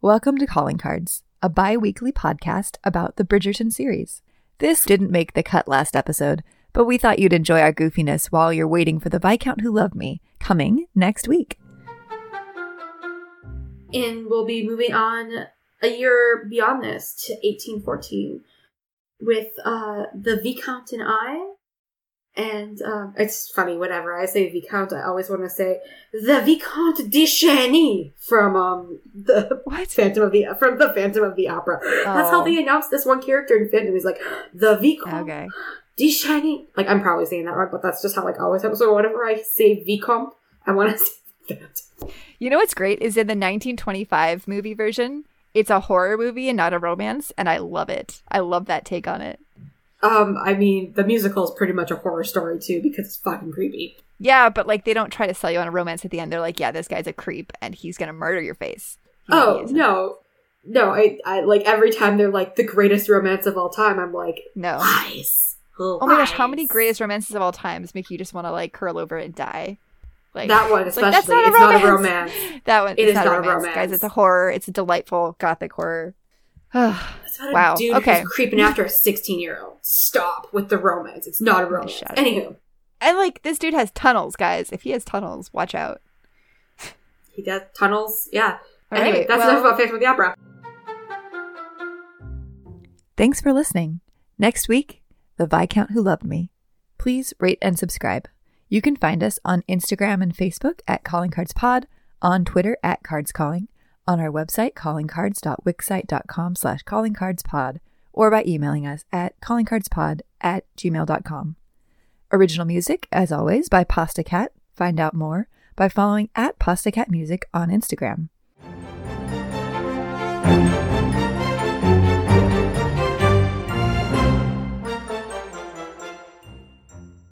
Welcome to Calling Cards, a bi weekly podcast about the Bridgerton series. This didn't make the cut last episode, but we thought you'd enjoy our goofiness while you're waiting for The Viscount Who Loved Me, coming next week. And we'll be moving on a year beyond this to 1814 with uh, The Viscount and I. And um, it's funny, whenever I say Viscount, I always want to say the Viscount de Chagny from um, the What? Phantom of the from the Phantom of the Opera. That's how Oh. they announced this one character in Phantom. He's like the Viscount Okay. de Chagny. Like I'm probably saying that wrong, but that's just how like I always have. So whenever I say Vicomte, I want to say that. You know what's great is in the 1925 movie version, it's a horror movie and not a romance, and I love it. I love that take on it. Um, I mean, the musical is pretty much a horror story too because it's fucking creepy. Yeah, but like they don't try to sell you on a romance at the end. They're like, yeah, this guy's a creep and he's gonna murder your face. Know, Oh no, no! I, I like every time they're like the greatest romance of all time. I'm like no. lies. Oh my gosh, how many greatest romances of all times make you just want to like curl over and die? Like that one especially? like, that's not a it's not a romance. That one It it's is not, not a a romance, romance. guys. It's a horror. It's a delightful gothic horror. It's about Wow, a dude okay. who's creeping after a 16 year old. Stop with the romance. It's not a romance. Shut up. Anywho, and like this dude has tunnels, guys. If he has tunnels, watch out. he does tunnels. Yeah. All anyway, right, that's well- enough about Phantom of the Opera. Thanks for listening. Next week, The Viscount Who Loved Me. Please rate and subscribe. You can find us on Instagram and Facebook at Calling Cards Pod, on Twitter at Cards Calling, on our website callingcards.wixsite.com slash callingcardspod, or by emailing us at callingcardspod at gmail.com. Original music, as always, by Pasta Cat. Find out more by following at Pasta Cat Music on Instagram.